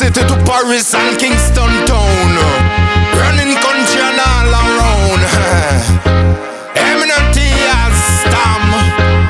City to Paris and Kingston town. Running country and all around. Eminent as Stam.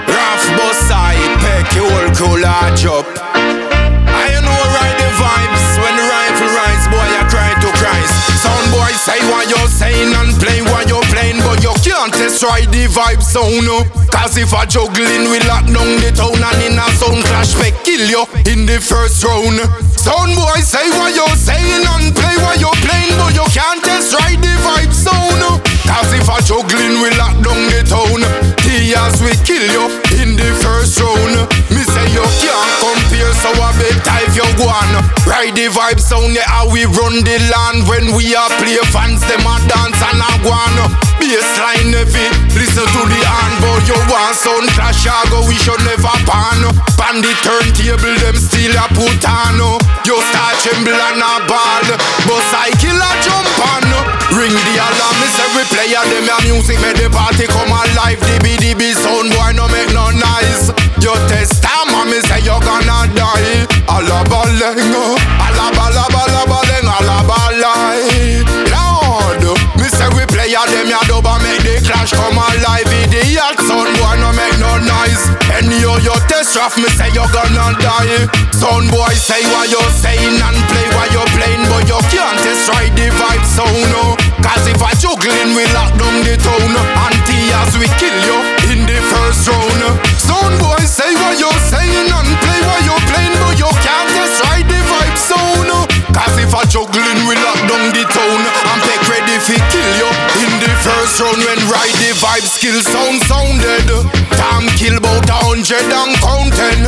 Raf Bossai, Peck, all cool large up. I know ride the vibes when the rifle rise, boy, I cry to Christ. Sound boy say what you're saying and play what you're playing, but you can't test ride the vibe sound. Cause if I juggling, we lock down the town and in a sound clash, make kill you in the first round. Sound boy say what you're saying and play what you're playing, but you can't test ride the vibe sound. Cause if I juggling, we lock down the town. Tears we kill you in the first round. Me say you can't compare, so I bet if you go on. Ride the vibe sound, yeah, how we run the land. When we are play fans, them a dance and a go on. Bassline want sound clash, I go, we should never pan. Pan the turntable, them still a put on. You start tremble and a ball, but I kill a jump on. Ring the alarm, me say we play a them a music, make the party come alive. DB DB sound boy no make no noise. You test time, me your me say you're gonna die. Sound boy say what you saying and play what you playing, but you can't test ride the vibe sound. No. Cause if I juggling, we lock down the town. And tears we kill you in the first round. Sound boy say what you saying and play what you playing, but you can't test ride the vibe sound. Cause if I juggling, we lock down the town. And pick ready fi kill you round when ride the vibe skill sound sounded. Time kill bout a hundred and counting.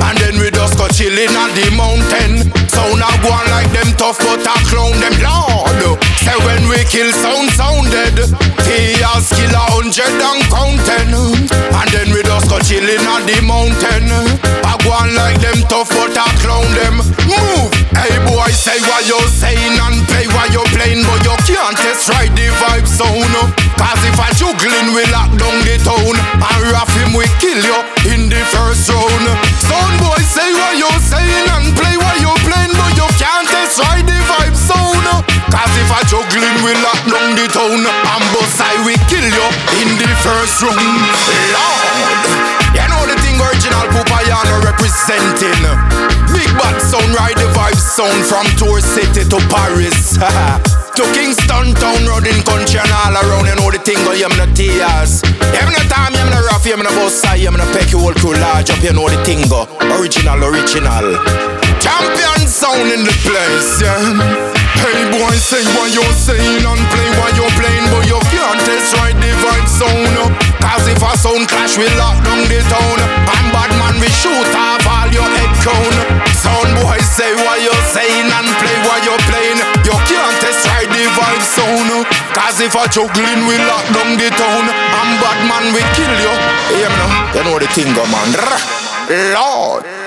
And then we just go chilling at the mountain. Sound a go on like them tough, but I clown them lord. Say when we kill sound sounded. Tears kill a hundred and counting. And then we just go chilling at the mountain. I go on like them tough, but I clown them. Move, hey boy, say what you saying and play what you playing, but you can't test ride the vibe sound. Cause if I juggling, we lock down the town. And rough him, we kill you in the first round. Sound boy, say what you saying and play what you playing, but you can't test ride the vibe sound. Cause if I juggling, we lock down the town. And boss I we kill you in the first round. Lord, you know the thing original Puppa Yharno representing. Big bad sound, ride the vibe sound from Tour City to Paris. to Kingston town, running country and all around. You know the thing, go, you no tears. You no time, you no rough, you no boss you no peck you whole crew large up. You know the thing. Original, original. Champion sound in the place, yeah. Hey boy, say what you're saying and play what you're playing, but you can't test right the vibe sound. Cause if a sound clash, we lock if a juggling, we lock down the town. And bad man, we kill you. Hear me now? You know the thing, go man. Lord.